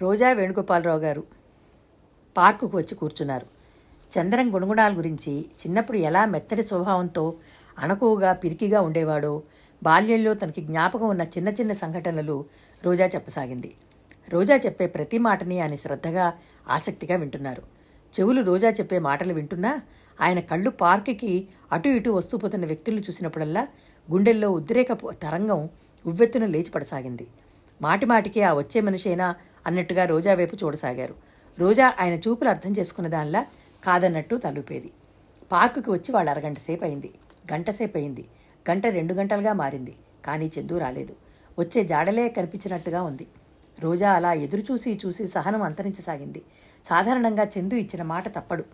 రోజా వేణుగోపాలరావు గారు పార్కుకు వచ్చి కూర్చున్నారు. చంద్రం గుణగుణాల గురించి చిన్నప్పుడు ఎలా మెత్తటి స్వభావంతో అణకువగా పిరికిగా ఉండేవాడో బాల్యంలో తనకి జ్ఞాపకం ఉన్న చిన్న చిన్న సంఘటనలు రోజా చెప్పసాగింది. రోజా చెప్పే ప్రతి మాటని ఆయన శ్రద్ధగా ఆసక్తిగా వింటున్నారు. చెవులు రోజా చెప్పే మాటలు వింటున్నా ఆయన కళ్ళు పార్కుకి అటు ఇటు వస్తూ పోతున్న వ్యక్తులను చూసినప్పుడల్లా గుండెల్లో ఉద్రేక తరంగం ఉవ్వెత్తున లేచిపడసాగింది మాటిమాటికి ఆ వచ్చే మనిషేనా అన్నట్టుగా రోజా వైపు చూడసాగారు. రోజా ఆయన చూపులు అర్థం చేసుకున్న దానిలా కాదన్నట్టు తలుపేది. పార్కుకి వచ్చి వాళ్ళు అరగంట సేపు అయింది గంట సేపు అయింది గంట రెండు గంటలుగా మారింది. కానీ చందు రాలేదు. వచ్చే జాడలే కనిపించినట్టుగా ఉంది. రోజా అలా ఎదురు చూసి చూసి సహనం అంతరించసాగింది. సాధారణంగా చందు ఇచ్చిన మాట తప్పడు.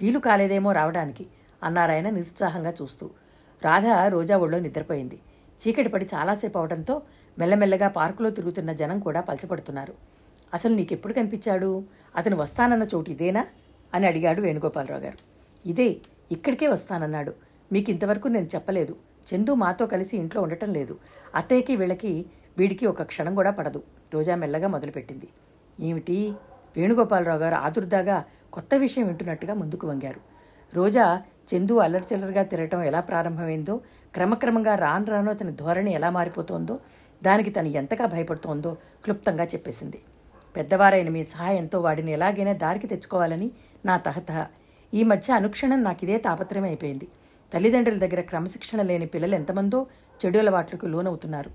వీలు కాలేదేమో రావడానికి అన్నారాయన నిరుత్సాహంగా చూస్తూ. రాధ రోజా ఒళ్ళో నిద్రపోయింది. చీకటి పడి చాలాసేపు అవడంతో మెల్లమెల్లగా పార్కులో తిరుగుతున్న జనం కూడా పలచపడుతున్నారు అసలు నీకెప్పుడు కనిపించాడు? అతను వస్తానన్న చోటు ఇదేనా? అని అడిగాడు వేణుగోపాలరావు గారు. ఇదే ఇక్కడికే వస్తానన్నాడు. మీకు ఇంతవరకు నేను చెప్పలేదు. చందు మాతో కలిసి ఇంట్లో ఉండటం లేదు. అత్తయ్యకి వీళ్ళకి వీడికి ఒక క్షణం కూడా పడదు. రోజా మెల్లగా మొదలుపెట్టింది. ఏమిటి? వేణుగోపాలరావు గారు ఆదుర్దాగా కొత్త విషయం వింటున్నట్టుగా ముందుకు వంగారు. రోజా చందు అల్లరిచిల్లరగా తిరగటం ఎలా ప్రారంభమైందో క్రమక్రమంగా రాను రాను అతని ధోరణి ఎలా మారిపోతోందో దానికి తను ఎంతగా భయపడుతోందో క్లుప్తంగా చెప్పేసింది. పెద్దవారైన మీ సహాయంతో వాడిని ఎలాగైనా దారికి తెచ్చుకోవాలని నా తహతహ. ఈ మధ్య అనుక్షణం నాకు ఇదే తాపత్రయం అయిపోయింది. తల్లిదండ్రుల దగ్గర క్రమశిక్షణ లేని పిల్లలు ఎంతమందో చెడు అలవాట్లకు లోనవుతున్నారు.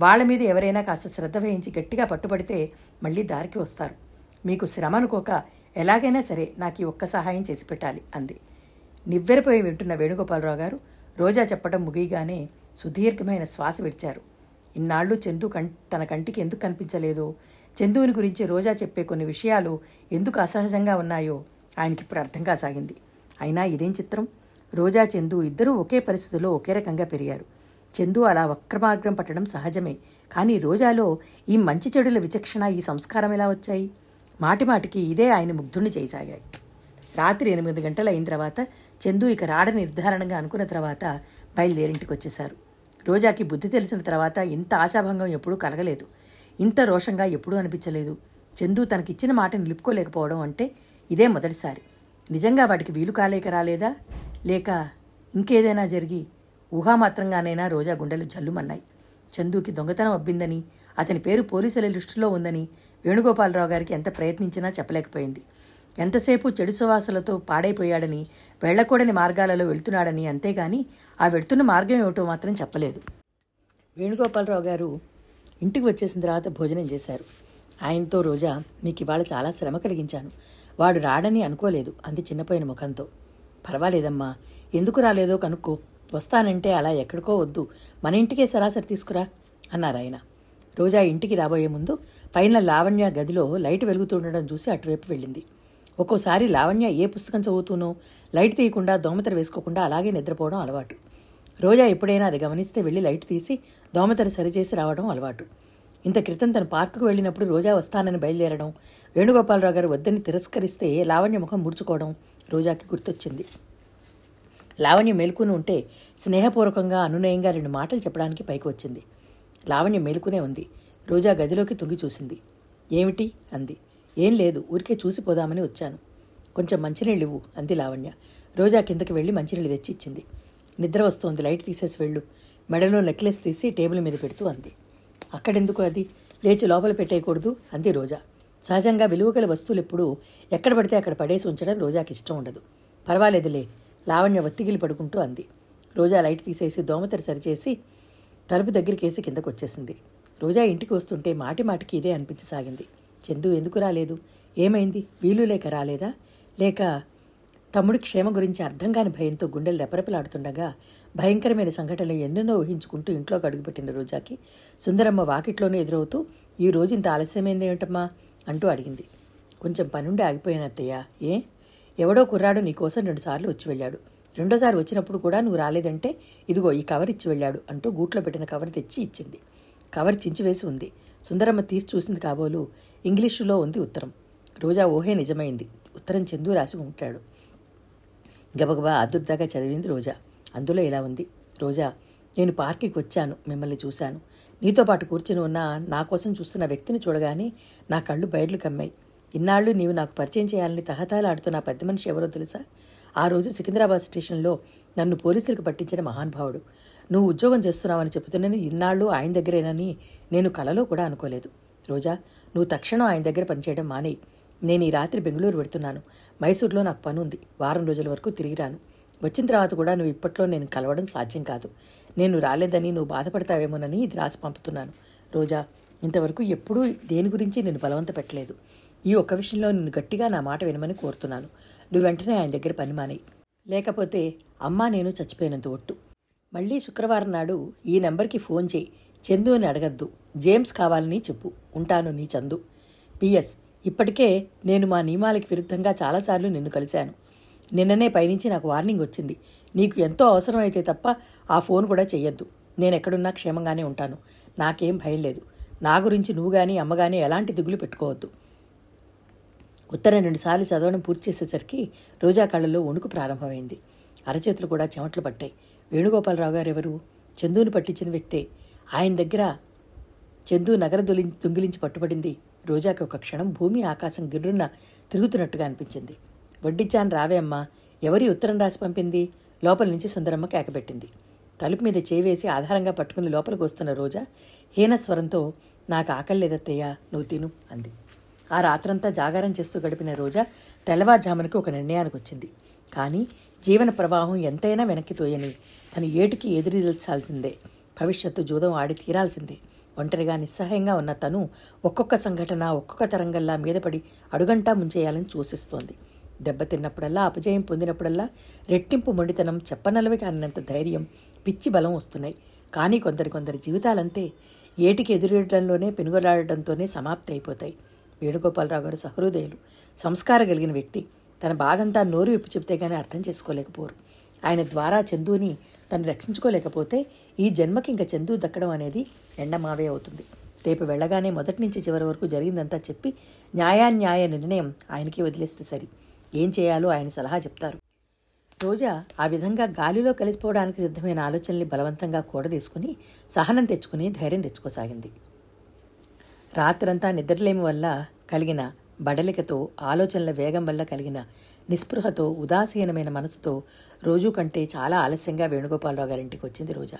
వాళ్ళ మీద ఎవరైనా కాస్త శ్రద్ధ వహించి గట్టిగా పట్టుబడితే మళ్ళీ దారికి వస్తారు. మీకు శ్రమ అనుకోక ఎలాగైనా సరే నాకు ఈ ఒక్క సహాయం చేసి పెట్టాలి అంది. నివ్వెరపోయి వింటున్న వేణుగోపాలరావు గారు రోజా చెప్పడం ముగియగానే సుదీర్ఘమైన శ్వాస విడిచారు. ఇన్నాళ్ళు చందు కం తన కంటికి ఎందుకు కనిపించలేదో? చందువుని గురించి రోజా చెప్పే కొన్ని విషయాలు ఎందుకు అసహజంగా ఉన్నాయో ఆయనకి ఇప్పుడు అర్థం కాసాగింది అయినా ఇదేం చిత్రం? రోజా చందు ఇద్దరూ ఒకే పరిస్థితిలో ఒకే రకంగా పెరిగారు. చందు అలా వక్రమార్గం పట్టడం సహజమే. కానీ రోజాలో ఈ మంచి చెడుల విచక్షణ ఈ సంస్కారం ఎలా వచ్చాయి? మాటిమాటికి ఇదే ఆయన ముగ్ధుణ్ణి చేయసాగాయి. రాత్రి ఎనిమిది గంటలు అయిన తర్వాత చందు ఇక రాడని నిర్ధారణగా అనుకున్న తర్వాత బయలుదేరింటికి వచ్చేశారు రోజాకి బుద్ధి తెలిసిన తర్వాత ఇంత ఆశాభంగం ఎప్పుడూ కలగలేదు. ఇంత రోషంగా ఎప్పుడూ అనిపించలేదు. చందు తనకిచ్చిన మాట నిలుపుకోలేకపోవడం అంటే ఇదే మొదటిసారి. నిజంగా వాటికి వీలు కాలేక రాలేదా? లేక ఇంకేదైనా జరిగి ఊహామాత్రంగానైనా రోజా గుండెలు జల్లుమన్నాయి. చందుకి దొంగతనం అబ్బిందని అతని పేరు పోలీసుల లిస్టులో ఉందని వేణుగోపాలరావు గారికి ఎంత ప్రయత్నించినా చెప్పలేకపోయింది. ఎంతసేపు చెడు సువాసలతో పాడైపోయాడని వెళ్ళకూడని మార్గాలలో వెళ్తున్నాడని అంతేగాని ఆ వెళ్తున్న మార్గం ఏమిటో మాత్రం చెప్పలేదు. వేణుగోపాలరావు గారు ఇంటికి వచ్చేసిన తర్వాత భోజనం చేశారు. ఆయనతో రోజా మీకు ఇవాళ చాలా శ్రమ కలిగించాను. వాడు రాడని అనుకోలేదు అంది చిన్నపోయిన ముఖంతో. పర్వాలేదమ్మా ఎందుకు రాలేదో కనుక్కో. వస్తానంటే అలా ఎక్కడికో వద్దు. మన ఇంటికే సరాసరి తీసుకురా అన్నారు ఆయన. రోజా ఇంటికి రాబోయే ముందు పైన లావణ్య గదిలో లైట్ వెలుగుతుండడం చూసి అటువైపు వెళ్ళింది. ఒక్కోసారి లావణ్య ఏ పుస్తకం చదువుతూనో లైట్ తీయకుండా దోమతెర వేసుకోకుండా అలాగే నిద్రపోవడం అలవాటు. రోజా ఎప్పుడైనా అది గమనిస్తే వెళ్ళి లైట్ తీసి దోమతెర సరిచేసి రావడం అలవాటు. ఇంత క్రితం తను పార్కుకు వెళ్ళినప్పుడు రోజా వస్తానని బయలుదేరడం వేణుగోపాలరావు గారు వద్దని తిరస్కరిస్తే లావణ్య ముఖం ముడుచుకోవడం రోజాకి గుర్తొచ్చింది. లావణ్య మేల్కొని ఉంటే స్నేహపూర్వకంగా అనునయంగా రెండు మాటలు చెప్పడానికి పైకి వచ్చింది. లావణ్య మేలుకునే ఉంది. రోజా గదిలోకి తుంగి చూసింది. ఏమిటి? అంది. ఏం లేదు ఊరికే చూసిపోదామని వచ్చాను. కొంచెం మంచినీళ్ళు ఇవ్వు అంది లావణ్య. రోజా కిందకి వెళ్ళి మంచినీళ్ళు తెచ్చి ఇచ్చింది. నిద్ర వస్తోంది లైట్ తీసేసి వెళ్ళు. మెడలో నెక్లెస్ తీసి టేబుల్ మీద పెడుతూ అంది. అక్కడెందుకు అది? లేచి లోపల పెట్టేయకూడదు అంది రోజా. సహజంగా విలువగల వస్తువులు ఎప్పుడూ ఎక్కడ పడితే అక్కడ పడేసి ఉంచడం రోజాకి ఇష్టం ఉండదు. పర్వాలేదులే లావణ్య ఒత్తిగిలి పడుకుంటూ అంది. రోజా లైట్ తీసేసి దోమతెర సరిచేసి తలుపు దగ్గరికేసి కిందకు వచ్చేసింది రోజా ఇంటికి వస్తుంటే మాటి మాటికి ఇదే అనిపించసాగింది. చందు ఎందుకు రాలేదు? ఏమైంది? వీలు లేక రాలేదా? లేక తమ్ముడి క్షేమ గురించి అర్థం కాని భయంతో గుండెలు రెపరెపలాడుతుండగా భయంకరమైన సంఘటనలు ఎన్నెన్నో ఊహించుకుంటూ ఇంట్లోకి అడుగుపెట్టిన రోజాకి. సుందరమ్మ వాకిట్లోనే ఎదురవుతూ ఈ రోజు ఇంత ఆలస్యమైంది ఏమిటమ్మా? అంటూ అడిగింది. కొంచెం పనుండి ఆగిపోయాను అత్తయ్య ఏ? ఎవడో కుర్రాడు నీకోసం రెండుసార్లు వచ్చి వెళ్ళాడు. రెండోసారి వచ్చినప్పుడు కూడా నువ్వు రాలేదంటే ఇదిగో ఈ కవర్ ఇచ్చి వెళ్ళాడు అంటూ గూట్లో పెట్టిన కవర్ తెచ్చి ఇచ్చింది. కవర్ చించివేసి ఉంది. సుందరమ్మ తీసి చూసింది కాబోలు. ఇంగ్లీషులో ఉంది ఉత్తరం. రోజా ఊహే నిజమైంది. ఉత్తరం చందు రాసి ఉంటాడు గబగబా ఆదుర్దాగా చదివింది రోజా. అందులో ఇలా ఉంది. రోజా నేను పార్కుకి వచ్చాను మిమ్మల్ని చూశాను. నీతో పాటు కూర్చుని ఉన్న నా కోసం చూస్తున్న వ్యక్తిని చూడగానే నా కళ్ళు బయర్లు కమ్మాయి. ఇన్నాళ్ళు నీవు నాకు పరిచయం చేయాలని తహతాలాడుతున్న పెద్ద మనిషి ఎవరో తెలుసా? ఆ రోజు సికింద్రాబాద్ స్టేషన్లో నన్ను పోలీసులకు పట్టించిన మహానుభావుడు. నువ్వు ఉద్యోగం చేస్తున్నావని చెబుతున్నని ఇన్నాళ్ళు ఆయన దగ్గరేనని నేను కలలో కూడా అనుకోలేదు. రోజా నువ్వు తక్షణం ఆయన దగ్గర పనిచేయడం మానేయి. నేను ఈ రాత్రి బెంగళూరు పెడుతున్నాను మైసూర్లో నాకు పని ఉంది వారం రోజుల వరకు తిరిగి రాను. వచ్చిన తర్వాత కూడా నువ్వు ఇప్పట్లో నేను కలవడం సాధ్యం కాదు. నేను రాలేదని నువ్వు బాధపడతావేమోనని ఇది రాసి పంపుతున్నాను. రోజా ఇంతవరకు ఎప్పుడూ దేని గురించి నేను బలవంత పెట్టలేదు. ఈ ఒక్క విషయంలో నిన్ను గట్టిగా నా మాట వినమని కోరుతున్నాను. నువ్వు వెంటనే ఆయన దగ్గర పని మానేయి. లేకపోతే అమ్మ నేను చచ్చిపోయినంత ఒట్టు. మళ్ళీ శుక్రవారం నాడు ఈ నెంబర్కి ఫోన్ చేయి. చందు అని అడగద్దు. జేమ్స్ కావాలని చెప్పు. ఉంటాను నీ చందు. పిఎస్ ఇప్పటికే నేను మా నియమాలకి విరుద్ధంగా చాలాసార్లు నిన్ను కలిశాను. నిన్ననే పైనుంచి నాకు వార్నింగ్ వచ్చింది. నీకు ఎంతో అవసరమైతే తప్ప ఆ ఫోన్ కూడా చెయ్యొద్దు. నేను ఎక్కడున్నా క్షేమంగానే ఉంటాను. నాకేం భయం లేదు. నా గురించి నువ్వు కానీ అమ్మ కానీ ఎలాంటి దిగులు పెట్టుకోవద్దు. ఉత్తరం రెండుసార్లు చదవడం పూర్తి చేసేసరికి రోజా కళ్ళలో వణుకు ప్రారంభమైంది. అరచేతులు కూడా చెమట్లు పట్టాయి. వేణుగోపాలరావు గారు ఎవరు? చందుని పట్టించిన వ్యక్తే. ఆయన దగ్గర చందు నగర దొలి దొంగిలించి పట్టుబడింది. రోజాకి ఒక క్షణం భూమి ఆకాశం గిర్రున్న తిరుగుతున్నట్టుగా అనిపించింది. వడ్డిచ్చాను రావే అమ్మా. ఎవరి ఉత్తరం రాసి పంపింది? లోపల నుంచి సుందరమ్మ కేకబెట్టింది తలుపు మీద చేవేసి ఆధారంగా పట్టుకుని లోపలికి వస్తున్న రోజా హీనస్వరంతో నాకు ఆకలి లేదత్తయ్యా నువ్వు తిను అంది. ఆ రాత్రంతా జాగారం చేస్తూ గడిపిన రోజా తెల్లవారుజామునకి ఒక నిర్ణయానికి వచ్చింది కానీ జీవన ప్రవాహం ఎంతైనా వెనక్కి తోయని తను ఏటికి ఎదురుదల్చాల్సిందే. భవిష్యత్తు జూదం ఆడి తీరాల్సిందే. ఒంటరిగా నిస్సహాయంగా ఉన్న తను ఒక్కొక్క సంఘటన ఒక్కొక్క తరంగల్లా మీదపడి అడుగంటా ముంచేయాలని చూసిస్తోంది. దెబ్బతిన్నప్పుడల్లా అపజయం పొందినప్పుడల్లా రెట్టింపు మొండితనం చెప్పనలవి కానంత ధైర్యం పిచ్చి బలం వస్తున్నాయి. కానీ కొందరి కొందరి జీవితాలంతే ఏటికి ఎదురేయడంలోనే పెనుగలాడడంతోనే సమాప్తి అయిపోతాయి వేణుగోపాలరావు గారు సహృదయులు సంస్కారం కలిగిన వ్యక్తి. తన బాధంతా నోరు విప్పి చెప్తే గానీ అర్థం చేసుకోలేకపోరు. ఆయన ద్వారా చందుని తను రక్షించుకోలేకపోతే ఈ జన్మకి ఇంకా చందు దక్కడం అనేది ఎండమావే అవుతుంది. రేపు వెళ్ళగానే మొదటి నుంచి చివరి వరకు జరిగిందంతా చెప్పి న్యాయాన్యాయ నిర్ణయం ఆయనకి వదిలేస్తే సరి. ఏం చేయాలో ఆయన సలహా చెప్తారు. రోజా ఆ విధంగా గాలిలో కలిసిపోవడానికి సిద్ధమైన ఆలోచనల్ని బలవంతంగా కూడదీసుకుని సహనం తెచ్చుకుని ధైర్యం తెచ్చుకోసాగింది. రాత్రంతా నిద్రలేమి వల్ల కలిగిన బడలికతో ఆలోచనల వేగం వల్ల కలిగిన నిస్పృహతో ఉదాసీనమైన మనసుతో రోజు కంటే చాలా ఆలస్యంగా వేణుగోపాలరావు గారింటికి వచ్చింది రోజా.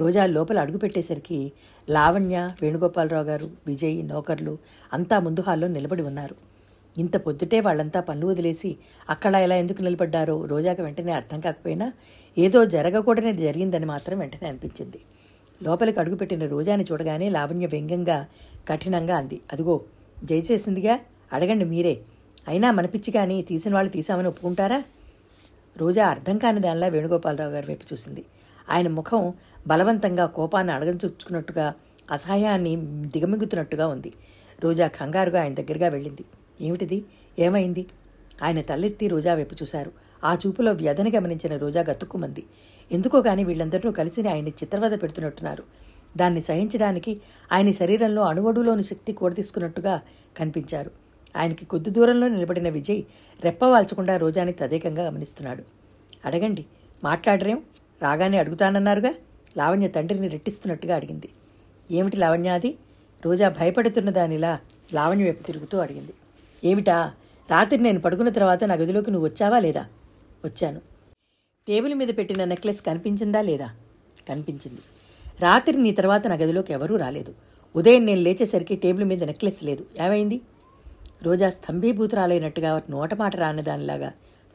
రోజా లోపల అడుగుపెట్టేసరికి లావణ్య వేణుగోపాలరావు గారు విజయ్ నౌకర్లు అంతా ముందు హాల్లో నిలబడి ఉన్నారు. ఇంత పొద్దుటే వాళ్ళంతా పనులు వదిలేసి అక్కడ ఎలా ఎందుకు నిలబడ్డారో రోజాకి వెంటనే అర్థం కాకపోయినా ఏదో జరగకూడనేది జరిగిందని మాత్రం వెంటనే అనిపించింది. లోపలికి అడుగుపెట్టిన రోజాని చూడగానే లావణ్య వ్యంగ్యంగా కఠినంగా అంది. అదిగో జయచేసిందిగా అడగండి మీరే. అయినా మన పిచ్చి కానీ తీసిన వాళ్ళు తీసామని ఒప్పుకుంటారా? రోజా అర్థం కాని దానిలా వేణుగోపాలరావు గారి వైపు చూసింది. ఆయన ముఖం బలవంతంగా కోపాన్ని అడగచుచ్చుకున్నట్టుగా అసహాయాన్ని దిగమిగుతున్నట్టుగా ఉంది. రోజా కంగారుగా ఆయన దగ్గరగా వెళ్ళింది. ఏమిటిది? ఏమైంది? ఆయన తలెత్తి రోజా వైపు చూశారు. ఆ చూపులో వ్యధని గమనించిన రోజా గతుక్కుమంది. ఎందుకో కానీ వీళ్ళందరూ కలిసి ఆయన్ని చిత్రవద పెడుతున్నట్టున్నారు. దాన్ని సహించడానికి ఆయన శరీరంలో అణువడులోని శక్తి కూడదీసుకున్నట్టుగా కనిపించారు. ఆయనకి కొద్ది దూరంలో నిలబడిన విజయ్ రెప్పవాల్చకుండా రోజాని తదేకంగా గమనిస్తున్నాడు. అడగండి మాట్లాడరేం? రాగానే అడుగుతానన్నారుగా? లావణ్య తండ్రిని రెట్టిస్తున్నట్టుగా అడిగింది. ఏమిటి లావణ్య అది? రోజా భయపడుతున్న దానిలా లావణ్య వైపు తిరుగుతూ అడిగింది. ఏమిటా? రాత్రి నేను పడుకున్న తర్వాత నా గదిలోకి నువ్వు వచ్చావా లేదా? వచ్చాను. టేబుల్ మీద పెట్టిన నెక్లెస్ కనిపించిందా లేదా? కనిపించింది. రాత్రి నీ తర్వాత నా గదిలోకి ఎవరూ రాలేదు. ఉదయం నేను లేచేసరికి టేబుల్ మీద నెక్లెస్ లేదు. ఏమైంది? రోజా స్తంభీభూతురాలైనట్టుగా నోట మాట రాని దానిలాగా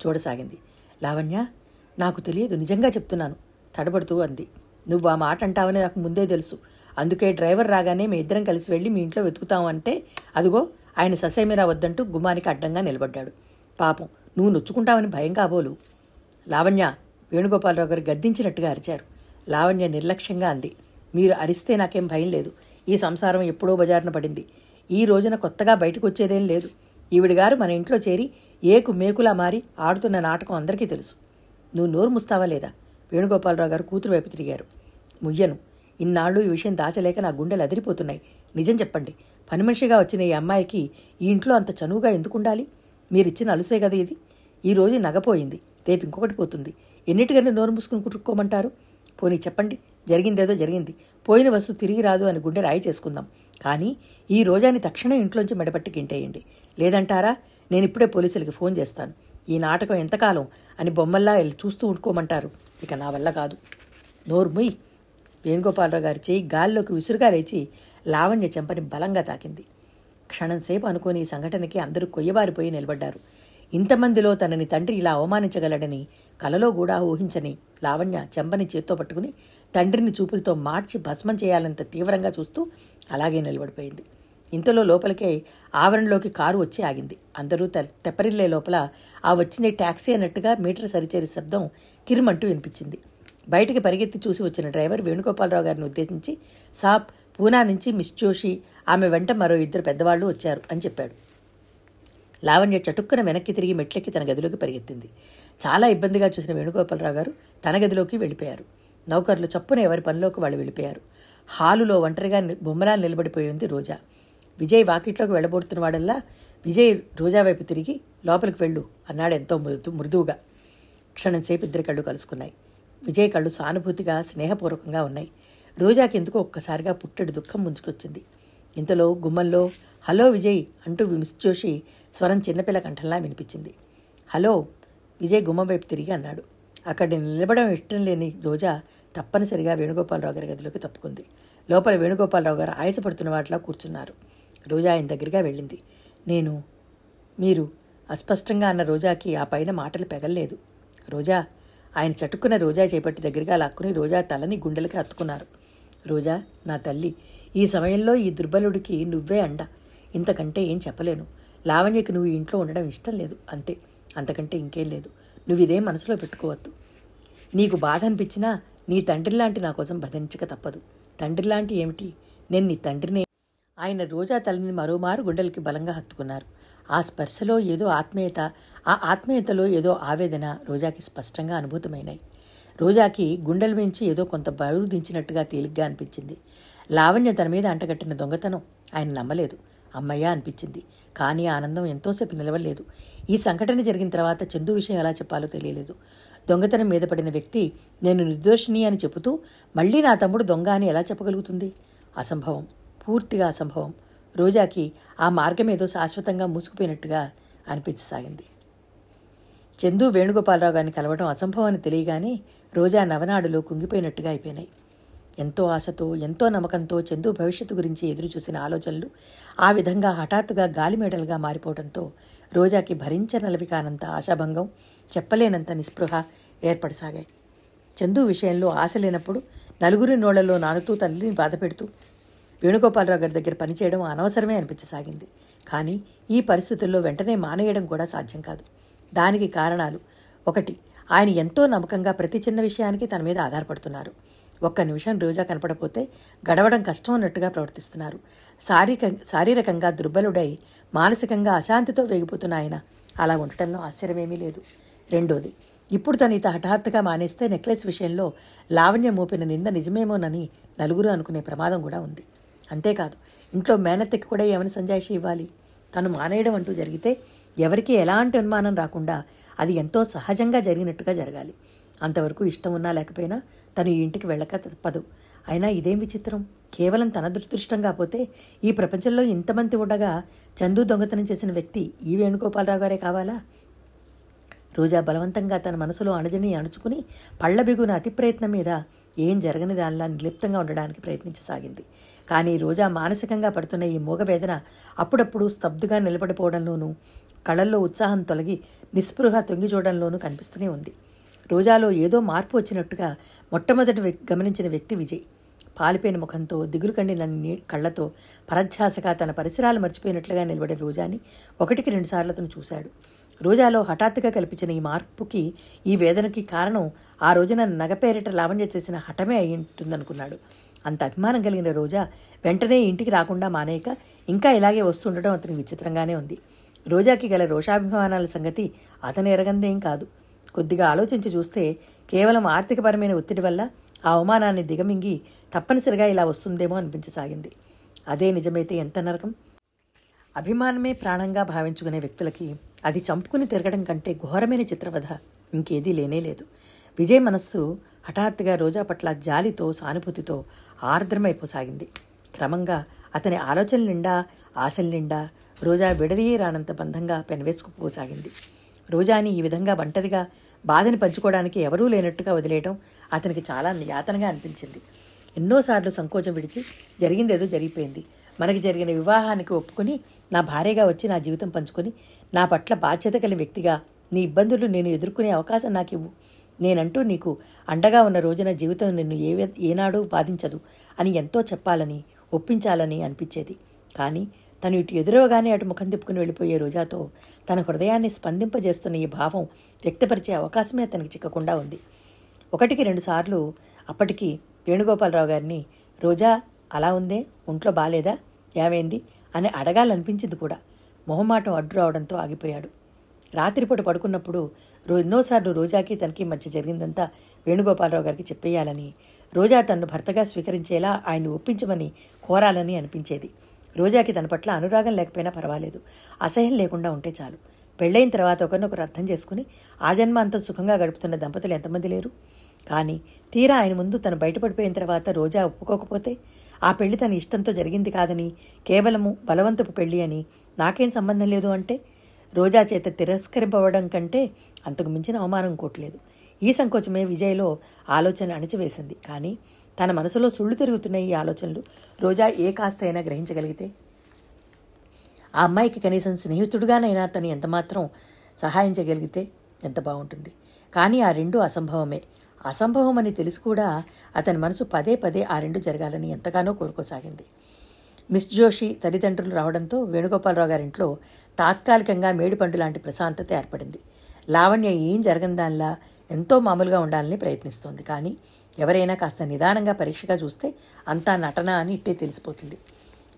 చూడసాగింది. లావణ్య నాకు తెలియదు నిజంగా చెప్తున్నాను తడబడుతూ అంది. నువ్వు ఆ మాట అంటావని నాకు ముందే తెలుసు. అందుకే డ్రైవర్ రాగానే మీ ఇద్దరం కలిసి వెళ్ళి మీ ఇంట్లో వెతుకుతాం అంటే అదిగో ఆయన ససేమిరా వద్దంటూ గుమ్మానికి అడ్డంగా నిలబడ్డాడు. పాపం నువ్వు నొచ్చుకుంటావని భయం కాబోలు. లావణ్య వేణుగోపాలరావు గారు గద్దించినట్టుగా అరిచారు. లావణ్య నిర్లక్ష్యంగా అంది. మీరు అరిస్తే నాకేం భయం లేదు. ఈ సంసారం ఎప్పుడో బజారున పడింది. ఈ రోజున కొత్తగా బయటకు వచ్చేదేం లేదు ఈవిడిగారు మన ఇంట్లో చేరి ఏకు మేకులా మారి ఆడుతున్న నాటకం అందరికీ తెలుసు. నువ్వు నోరు ముస్తావా లేదా? వేణుగోపాలరావు గారు కూతురు వైపు తిరిగారు. ముయ్యను. ఇన్నాళ్ళు ఈ విషయం దాచలేక నా గుండెలు అదిరిపోతున్నాయి. నిజం చెప్పండి. పని మనిషిగా వచ్చిన ఈ అమ్మాయికి ఈ ఇంట్లో అంత చనువుగా ఎందుకు ఉండాలి మీరిచ్చిన అలుసే కదా ఇది? ఈరోజు నగపోయింది రేపు ఇంకొకటి పోతుంది. ఎన్నిటికన్నా నోరు మూసుకుని కుట్టుకోమంటారు? పోనీ చెప్పండి జరిగిందేదో జరిగింది. పోయిన వస్తువు తిరిగి రాదు అని గుండె రాయి చేసుకుందాం. కానీ ఈ రోజాని తక్షణం ఇంట్లోంచి మెడపట్టి గింటేయండి. లేదంటారా? నేను ఇప్పుడే పోలీసులకి ఫోన్ చేస్తాను. ఈ నాటకం ఎంతకాలం అని బొమ్మల్లా వెళ్ళి చూస్తూ ఉండుకోమంటారు ఇక నా వల్ల కాదు. నోర్ముయ్ వేణుగోపాలరావు గారి చేయి గాల్లోకి విసురుగా లేచి లావణ్య చెంపని బలంగా తాకింది. క్షణంసేపు అనుకోని ఈ సంఘటనకి అందరూ కొయ్యబారిపోయి నిలబడ్డారు. ఇంతమందిలో తనని తండ్రి ఇలా అవమానించగలడని కలలో కూడా ఊహించని లావణ్య చెంపని చేత్తో పట్టుకుని తండ్రిని చూపులతో మార్చి భస్మం చేయాలంత తీవ్రంగా చూస్తూ అలాగే నిలబడిపోయింది. ఇంతలో లోపలికే ఆవరణలోకి కారు వచ్చి ఆగింది. అందరూ తె- తెప్పరిల్లే లోపల ఆ వచ్చింది ట్యాక్సీ అన్నట్టుగా మీటర్ సరిచేరి శబ్దం కిరిమంటూ వినిపించింది. బయటికి పరిగెత్తి చూసి వచ్చిన డ్రైవర్ వేణుగోపాలరావు గారిని ఉద్దేశించి సాబ్ పూనా నుంచి మిస్ జోషి ఆమె వెంట మరో ఇద్దరు పెద్దవాళ్ళు వచ్చారు అని చెప్పాడు. లావణ్య చటుక్కున వెనక్కి తిరిగి మెట్లెక్కి తన గదిలోకి పరిగెత్తింది. చాలా ఇబ్బందిగా చూసిన వేణుగోపాలరావు గారు తన గదిలోకి వెళ్ళిపోయారు. నౌకర్లు చప్పున ఎవరి పనిలోకి వాళ్ళు వెళ్ళిపోయారు. హాలులో ఒంటరిగా ని- బొమ్మలా నిలబడిపోయి ఉంది రోజా. విజయ్ వాకిట్లోకి వెళ్ళబోతున్న వాడల్లా విజయ్ రోజా వైపు తిరిగి లోపలికి వెళ్ళు అన్నాడు ఎంతో మృదు మృదువుగా. క్షణంసేపు ఇద్దరి కళ్ళు కలుసుకున్నాయి. విజయ్ కళ్ళు సానుభూతిగా స్నేహపూర్వకంగా ఉన్నాయి. రోజాకి ఎందుకో ఒక్కసారిగా పుట్టెడు దుఃఖం ముంచుకొచ్చింది. ఇంతలో గుమ్మంలో హలో విజయ్ అంటూ మిస్ జోషి స్వరం చిన్నపిల్ల కంఠంలా వినిపించింది. హలో విజయ్ గుమ్మం వైపు తిరిగి అన్నాడు. అక్కడ నిలబడడం ఇష్టం లేని రోజా తప్పనిసరిగా వేణుగోపాలరావు గారి గదిలోకి తప్పుకుంది. లోపల వేణుగోపాలరావు గారు ఆయాసపడుతున్న వాటిలా కూర్చున్నారు. రోజా ఆయన దగ్గరగా వెళ్ళింది. నేను మీరు అస్పష్టంగా అన్న రోజాకి ఆ పైన మాటలు పెగల్లేదు. రోజా ఆయన చటుక్కున రోజా చేపట్టి దగ్గరగా లాక్కుని రోజా తలని గుండెలకి హత్తుకున్నారు రోజా నా తల్లి ఈ సమయంలో ఈ దుర్బలుడికి నువ్వే అండ. ఇంతకంటే ఏం చెప్పలేను. లావణ్యకి నువ్వు ఇంట్లో ఉండడం ఇష్టం లేదు. అంతే. అంతకంటే ఇంకేం లేదు. నువ్వు ఇదే మనసులో పెట్టుకోవద్దు. నీకు బాధ అనిపించినా నీ తండ్రిలాంటి నా కోసం భదించక తప్పదు. తండ్రిలాంటి ఏమిటి? నేను నీ తండ్రిని. ఆయన రోజా తలని మరోమారు గుండెలకి బలంగా హత్తుకున్నారు. ఆ స్పర్శలో ఏదో ఆత్మీయత ఆ ఆత్మీయతలో ఏదో ఆవేదన రోజాకి స్పష్టంగా అనుభూతమైనాయి. రోజాకి గుండెల మించి ఏదో కొంత బరువు దించినట్టుగా తేలిగ్గా అనిపించింది. లావణ్య తన మీద అంటగట్టిన దొంగతనం ఆయన నమ్మలేదు. అమ్మయ్య అనిపించింది. కానీ ఆనందం ఎంతోసేపు నిలవలేదు ఈ సంఘటన జరిగిన తర్వాత చందు విషయం ఎలా చెప్పాలో తెలియలేదు. దొంగతనం మీద పడిన వ్యక్తి నేను నిర్దోషిని అని చెబుతూ మళ్ళీ నా తమ్ముడు దొంగ అని ఎలా చెప్పగలుగుతుంది? అసంభవం. పూర్తిగా అసంభవం. రోజాకి ఆ మార్గం ఏదో శాశ్వతంగా మూసుకుపోయినట్టుగా అనిపించసాగింది. చందు వేణుగోపాలరావు గారిని కలవడం అసంభవం అని తెలియగానే రోజా నవనాడులో కుంగిపోయినట్టుగా అయిపోయినాయి. ఎంతో ఆశతో ఎంతో నమ్మకంతో చందు భవిష్యత్తు గురించి ఎదురు చూసిన ఆలోచనలు ఆ విధంగా హఠాత్తుగా గాలిమేడలుగా మారిపోవడంతో రోజాకి భరించనలవి కానంత ఆశాభంగం చెప్పలేనంత నిస్పృహ ఏర్పడసాగాయి. చందు విషయంలో ఆశ లేనప్పుడు నలుగురి నోళ్ళలో నానుతూ తల్లిని బాధపెడుతూ వేణుగోపాలరావు గారి దగ్గర పనిచేయడం అనవసరమే అనిపించసాగింది. కానీ ఈ పరిస్థితుల్లో వెంటనే మానేయడం కూడా సాధ్యం కాదు. దానికి కారణాలు. ఒకటి ఆయన ఎంతో నమ్మకంగా ప్రతి చిన్న విషయానికి తన మీద ఆధారపడుతున్నారు. ఒక్క నిమిషం రోజా కనపడపోతే గడవడం కష్టం అన్నట్టుగా ప్రవర్తిస్తున్నారు. శారీరక శారీరకంగా దుర్బలుడై మానసికంగా అశాంతితో వేగిపోతున్న ఆయన అలా ఉండటంలో ఆశ్చర్యమేమీ లేదు. రెండోది ఇప్పుడు తను ఇత హఠాత్తుగా మానేస్తే నెక్లెస్ విషయంలో లావణ్య మోపిన నింద నిజమేమోనని నలుగురు అనుకునే ప్రమాదం కూడా ఉంది. అంతేకాదు ఇంట్లో మేనత్తెకి కూడా ఏమైనా సంజాయిషి ఇవ్వాలి? తను మానేయడం అంటూ జరిగితే ఎవరికి ఎలాంటి అనుమానం రాకుండా అది ఎంతో సహజంగా జరిగినట్టుగా జరగాలి. అంతవరకు ఇష్టం ఉన్నా లేకపోయినా తను ఈ ఇంటికి వెళ్ళక తప్పదు. అయినా ఇదేం విచిత్రం? కేవలం తన దురదృష్టం కాకపోతే ఈ ప్రపంచంలో ఇంతమంది ఉండగా చందు దొంగతనం చేసిన వ్యక్తి ఈ వేణుగోపాలరావు గారే కావాలా? రోజా బలవంతంగా తన మనసులో అణజని అణుచుకుని పళ్ళబిగున అతి ప్రయత్నం మీద ఏం జరగని దానిలా నిర్లిప్తంగా ఉండడానికి ప్రయత్నించసాగింది. కానీ రోజా మానసికంగా పడుతున్న ఈ మూగవేదన అప్పుడప్పుడు స్తబ్దుగా నిలబడిపోవడంలోనూ కళ్ళల్లో ఉత్సాహం తొలగి నిస్పృహ తొంగి చూడడంలోనూ కనిపిస్తూనే ఉంది. రోజాలో ఏదో మార్పు వచ్చినట్టుగా మొట్టమొదటి వ్యక్- గమనించిన వ్యక్తి విజయ్. పాలిపోయిన ముఖంతో దిగులు కండిన నీ కళ్ళతో పరధ్యాసగా తన పరిసరాలు మర్చిపోయినట్లుగా నిలబడిన రోజాని ఒకటికి రెండుసార్లు అతను చూశాడు. రోజాలో హఠాత్తుగా కల్పించిన ఈ మార్పుకి ఈ వేదనకి కారణం ఆ రోజున నగపేరిట లావణ్య చేసిన హఠమే అయి ఉంటుందనుకున్నాడు. అంత అభిమానం కలిగిన రోజా వెంటనే ఇంటికి రాకుండా మానేయక ఇంకా ఇలాగే వస్తుండటం అతనికి విచిత్రంగానే ఉంది. రోజాకి గల రోషాభిమానాల సంగతి అతను ఎరగందేం కాదు. కొద్దిగా ఆలోచించి చూస్తే కేవలం ఆర్థికపరమైన ఒత్తిడి వల్ల ఆ అవమానాన్ని దిగమింగి తప్పనిసరిగా ఇలా వస్తుందేమో అనిపించసాగింది. అదే నిజమైతే ఎంత నరకం? అభిమానమే ప్రాణంగా భావించుకునే వ్యక్తులకి అది చంపుకుని తిరగడం కంటే ఘోరమైన చిత్రవధ. ఇంకేదీ లేనే లేదు. విజయ్ మనస్సు హఠాత్తుగా రోజా పట్ల జాలితో సానుభూతితో ఆర్ద్రమైపోసాగింది. క్రమంగా అతని ఆలోచన నిండా ఆశల నిండా రోజా విడదీయే రానంత బంధంగా పెనవేసుకుపోసాగింది. రోజాని ఈ విధంగా ఒంటరిగా బాధని పంచుకోవడానికి ఎవరూ లేనట్టుగా వదిలేయడం అతనికి చాలా యాతనగా అనిపించింది. ఎన్నోసార్లు సంకోచం విడిచి జరిగిందేదో జరిగిపోయింది. మనకి జరిగిన వివాహానికి ఒప్పుకొని నా భార్యగా వచ్చి నా జీవితం పంచుకొని నా పట్ల బాధ్యత కలిగిన వ్యక్తిగా నీ ఇబ్బందులు నేను ఎదుర్కొనే అవకాశం నాకు ఇవ్వు. నేనంటూ నీకు అండగా ఉన్న రోజున జీవితం నిన్ను ఏ ఏనాడూ బాధించదు అని ఎంతో చెప్పాలని ఒప్పించాలని అనిపించేది. కానీ తను ఇటు ఎదురవగానే అటు ముఖం తిప్పుకుని వెళ్ళిపోయే రోజాతో తన హృదయాన్ని స్పందింపజేస్తున్న ఈ భావం వ్యక్తపరిచే అవకాశమే అతనికి చిక్కకుండా ఉంది. ఒకటికి రెండుసార్లు అప్పటికి వేణుగోపాలరావు గారిని రోజా అలా ఉందే? ఒంట్లో బాలేదా? ఏమైంది? అని అడగాలనిపించింది కూడా. మొహమాటం అడ్డు రావడంతో ఆగిపోయాడు. రాత్రిపూట పడుకున్నప్పుడు రో ఎన్నోసార్లు రోజాకి తనకి మధ్య జరిగిందంతా వేణుగోపాలరావు గారికి చెప్పేయాలని రోజా తన్ను భర్తగా స్వీకరించేలా ఆయన్ని ఒప్పించమని కోరాలని అనిపించేది. రోజాకి తన పట్ల అనురాగం లేకపోయినా పర్వాలేదు. అసహ్యం లేకుండా ఉంటే చాలు. పెళ్ళైన తర్వాత ఒకరినొకరు అర్థం చేసుకుని ఆ జన్మ అంతా సుఖంగా గడుపుతున్న దంపతులు ఎంతమంది లేరు? కానీ తీరా ఆయన ముందు తను బయటపడిపోయిన తర్వాత రోజా ఒప్పుకోకపోతే ఆ పెళ్ళి తన ఇష్టంతో జరిగింది కాదని కేవలము బలవంతపు పెళ్ళి అని నాకేం సంబంధం లేదు అంటే రోజా చేత తిరస్కరింపవడం కంటే అంతకు మించిన అవమానం కోట్లేదు ఈ సంకోచమే విజయ్లో ఆలోచన అణిచివేసింది. కానీ తన మనసులో సుళ్ళు తిరుగుతున్న ఈ ఆలోచనలు రోజా ఏ కాస్తైనా గ్రహించగలిగితే ఆ అమ్మాయికి కనీసం స్నేహితుడుగానైనా తను ఎంతమాత్రం సహాయం చేయగలిగితే ఎంత బాగుంటుంది. కానీ ఆ రెండు అసంభవమే. అసంభవం అని తెలిసి కూడా అతని మనసు పదే పదే ఆ రెండు జరగాలని ఎంతగానో కోరుకోసాగింది. మిస్ జోషి తల్లిదండ్రులు రావడంతో వేణుగోపాలరావు గారింట్లో తాత్కాలికంగా మేడిపండు లాంటి ప్రశాంతత ఏర్పడింది. లావణ్య ఏం జరగని దానిలా ఎంతో మామూలుగా ఉండాలని ప్రయత్నిస్తోంది. కానీ ఎవరైనా కాస్త నిదానంగా పరీక్షగా చూస్తే అంతా నటన అని ఇట్టే తెలిసిపోతుంది.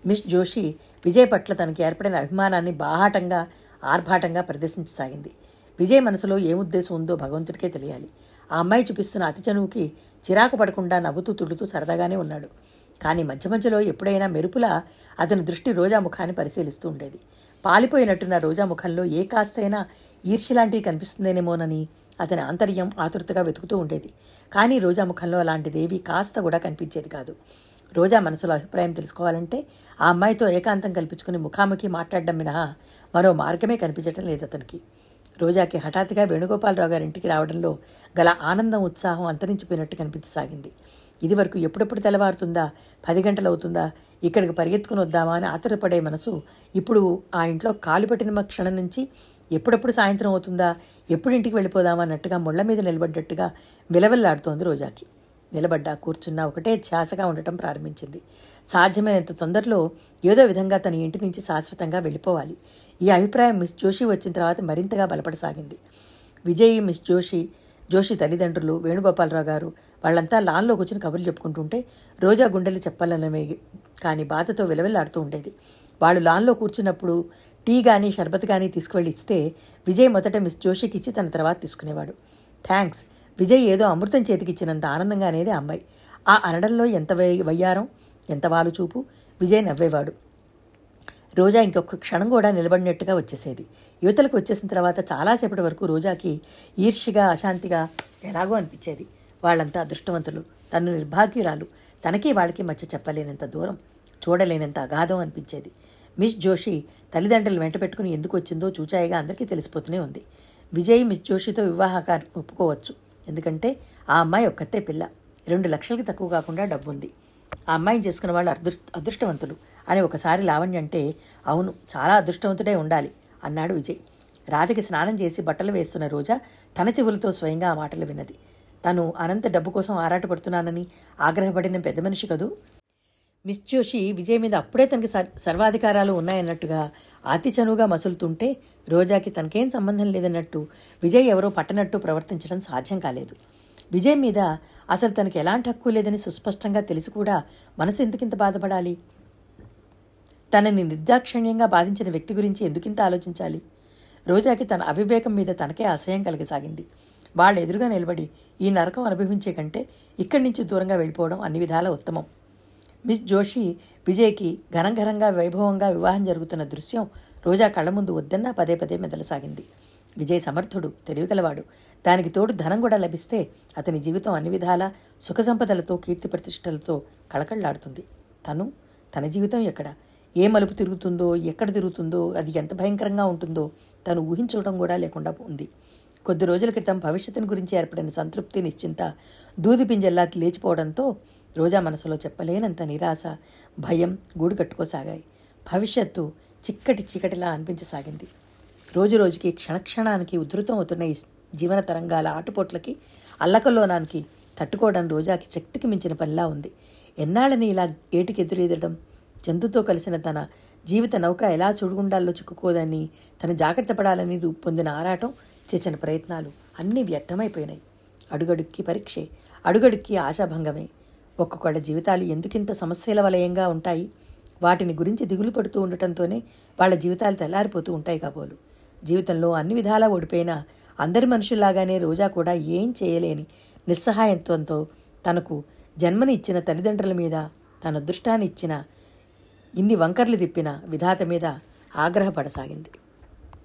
మిస్ జోషి విజయ్ పట్ల తనకి ఏర్పడిన అభిమానాన్ని బాహాటంగా ఆర్భాటంగా ప్రదర్శించసాగింది. విజయ్ మనసులో ఏముద్దేశం ఉందో భగవంతుడికే తెలియాలి. ఆ అమ్మాయి చూపిస్తున్న అతి చనువుకి చిరాకు పడకుండా నవ్వుతూ తుడుతూ సరదాగానే ఉన్నాడు. కానీ మధ్య మధ్యలో ఎప్పుడైనా మెరుపులా అతని దృష్టి రోజా ముఖాన్ని పరిశీలిస్తూ ఉండేది. పాలిపోయినట్టున్న రోజా ముఖంలో ఏ కాస్తైనా ఈర్ష్యలాంటివి కనిపిస్తుందేనేమోనని అతని ఆంతర్యం ఆతృతగా వెతుకుతూ ఉండేది. కానీ రోజా ముఖంలో అలాంటిదేవి కాస్త కూడా కనిపించేది కాదు. రోజా మనసులో అభిప్రాయం తెలుసుకోవాలంటే ఆ అమ్మాయితో ఏకాంతం కల్పించుకుని ముఖాముఖి మాట్లాడడం మినహా మరో మార్గమే కనిపించటం లేదు అతనికి. రోజాకి హఠాత్తుగా వేణుగోపాలరావు గారి ఇంటికి రావడంలో గల ఆనందం ఉత్సాహం అంతరించిపోయినట్టు కనిపించసాగింది. ఇదివరకు ఎప్పుడెప్పుడు తెల్లవారుతుందా పది గంటలు అవుతుందా ఇక్కడికి పరిగెత్తుకుని వద్దామా అని ఆతురపడే మనసు ఇప్పుడు ఆ ఇంట్లో కాలు పెట్టిన క్షణం నుంచి ఎప్పుడెప్పుడు సాయంత్రం అవుతుందా ఎప్పుడు ఇంటికి వెళ్ళిపోదామా అన్నట్టుగా ముళ్ళ మీద నిలబడ్డట్టుగా విలవిల్లాడుతోంది రోజాకి. నిలబడ్డా కూర్చున్నా ఒకటే ధ్యాసగా ఉండటం ప్రారంభించింది. సాధ్యమైనంత తొందరలో ఏదో విధంగా తన ఇంటి నుంచి శాశ్వతంగా వెళ్ళిపోవాలి. ఈ అభిప్రాయం మిస్ జోషి వచ్చిన తర్వాత మరింతగా బలపడసాగింది. విజయ్ మిస్ జోషి జోషి తల్లిదండ్రులు వేణుగోపాలరావు గారు వాళ్ళంతా లాన్లో కూర్చుని కబుర్లు చెప్పుకుంటుంటే రోజా గుండెలు చెప్పాలనమే కానీ బాధతో విలవిల్లాడుతూ ఉండేది. వాళ్ళు లాన్లో కూర్చున్నప్పుడు టీ కానీ షర్బత్ కానీ తీసుకువెళ్ళి ఇస్తే విజయ్ మొదట మిస్ జోషికి ఇచ్చి తన తర్వాత తీసుకునేవాడు. థ్యాంక్స్. విజయ్ ఏదో అమృతం చేతికిచ్చినంత ఆనందంగా అనేది అమ్మాయి. ఆ అనడంలో ఎంత వయ్యారం ఎంత వాలు చూపు విజయ్ నవ్వేవాడు. రోజా ఇంకొక క్షణం కూడా నిలబడినట్టుగా వచ్చేసేది. యువతలకు వచ్చేసిన తర్వాత చాలాసేపటి వరకు రోజాకి ఈర్ష్యగా అశాంతిగా ఎలాగో అనిపించేది. వాళ్ళంతా అదృష్టవంతులు. తను నిర్భాగ్యురాలు. తనకి వాళ్ళకి మధ్య చెప్పలేనంత దూరం చూడలేనంత అగాధం అనిపించేది. మిస్ జోషి తల్లిదండ్రులు వెంట పెట్టుకుని ఎందుకు వచ్చిందో చూచాయిగా అందరికీ తెలిసిపోతూనే ఉంది. విజయ్ మిస్ జోషితో వివాహకారు ఒప్పుకోవచ్చు. ఎందుకంటే ఆ అమ్మాయి ఒక్కతే పిల్ల. రెండు లక్షలకి తక్కువ కాకుండా డబ్బుంది. ఆ అమ్మాయిని చేసుకున్న వాళ్ళు అదృష్ట అదృష్టవంతులు. అని ఒకసారి లావణ్య అంటే అవును చాలా అదృష్టవంతుడే ఉండాలి అన్నాడు విజయ్. రాధకి స్నానం చేసి బట్టలు వేస్తున్న రోజా తన చెవులతో స్వయంగా ఆ మాటలు విన్నది. తను అనంత డబ్బు కోసం ఆరాటపడుతున్నానని ఆగ్రహపడిన పెద్ద మనిషి కదూ? మిస్ జోషి విజయ్ మీద అప్పుడే తనకి సర్వాధికారాలు ఉన్నాయన్నట్టుగా అతి చనువుగా మసులుతుంటే రోజాకి తనకేం సంబంధం లేదన్నట్టు విజయ్ ఎవరో పట్టనట్టు ప్రవర్తించడం సాధ్యం కాలేదు. విజయ్ మీద అసలు తనకి ఎలాంటి హక్కు లేదని సుస్పష్టంగా తెలిసి కూడా మనసు ఎందుకింత బాధపడాలి? తనని నిర్దాక్షిణ్యంగా బాధించిన వ్యక్తి గురించి ఎందుకింత ఆలోచించాలి? రోజాకి తన అవివేకం మీద తనకే అసహ్యం కలిగసాగింది. వాళ్ళ ఎదురుగా నిలబడి ఈ నరకం అనుభవించే కంటే ఇక్కడి నుంచి దూరంగా వెళ్ళిపోవడం అన్ని విధాల ఉత్తమం. మిస్ జోషి విజయ్కి ఘనంఘనంగా వైభవంగా వివాహం జరుగుతున్న దృశ్యం రోజా కళ్ళ ముందు వద్దన్నా పదే పదే మెదలసాగింది. విజయ్ సమర్థుడు తెలివిగలవాడు. దానికి తోడు ధనం కూడా లభిస్తే అతని జీవితం అన్ని విధాలా సుఖ సంపదలతో కీర్తి ప్రతిష్టలతో కళకళలాడుతుంది. తను తన జీవితం ఎక్కడ? ఏ మలుపు తిరుగుతుందో ఎక్కడ తిరుగుతుందో అది ఎంత భయంకరంగా ఉంటుందో తను ఊహించడం కూడా లేకుండా ఉంది. కొద్ది రోజుల క్రితం భవిష్యత్తుని గురించి ఏర్పడిన సంతృప్తి నిశ్చింత దూది పింజల్లా లేచిపోవడంతో రోజా మనసులో చెప్పలేనంత నిరాశ భయం గూడు కట్టుకోసాగాయి. భవిష్యత్తు చిక్కటి చీకటిలా అనిపించసాగింది. రోజు రోజుకి క్షణక్షణానికి ఉధృతం అవుతున్న ఈ జీవన తరంగాల ఆటుపోట్లకి అల్లకల్లోనానికి తట్టుకోవడం రోజాకి శక్తికి మించిన పనిలా ఉంది. ఎన్నాళ్ళని ఇలా ఏటికి ఎదురెదడం జంతుతో కలిసిన తన జీవిత నౌక ఎలా చూడుగుండాల్లో చిక్కుకోదని తను జాగ్రత్త పడాలని రూపొందిన ఆరాటం చేసిన ప్రయత్నాలు అన్నీ వ్యర్థమైపోయినాయి. అడుగడుక్కి పరీక్షే అడుగడుక్కి ఆశాభంగమే. ఒక్కొక్కళ్ళ జీవితాలు ఎందుకింత సమస్యల వలయంగా ఉంటాయి? వాటిని గురించి దిగులు పడుతూ ఉండటంతోనే వాళ్ళ జీవితాలు తెల్లారిపోతూ ఉంటాయి కాబోలు. జీవితంలో అన్ని విధాలా ఓడిపోయినా అందరి మనుషుల్లాగానే రోజా కూడా ఏం చేయలేని నిస్సహాయత్వంతో తనకు జన్మని ఇచ్చిన తల్లిదండ్రుల మీద తన అదృష్టాన్ని ఇచ్చిన ఇన్ని వంకర్లు తిప్పిన విధాత మీద ఆగ్రహపడసాగింది.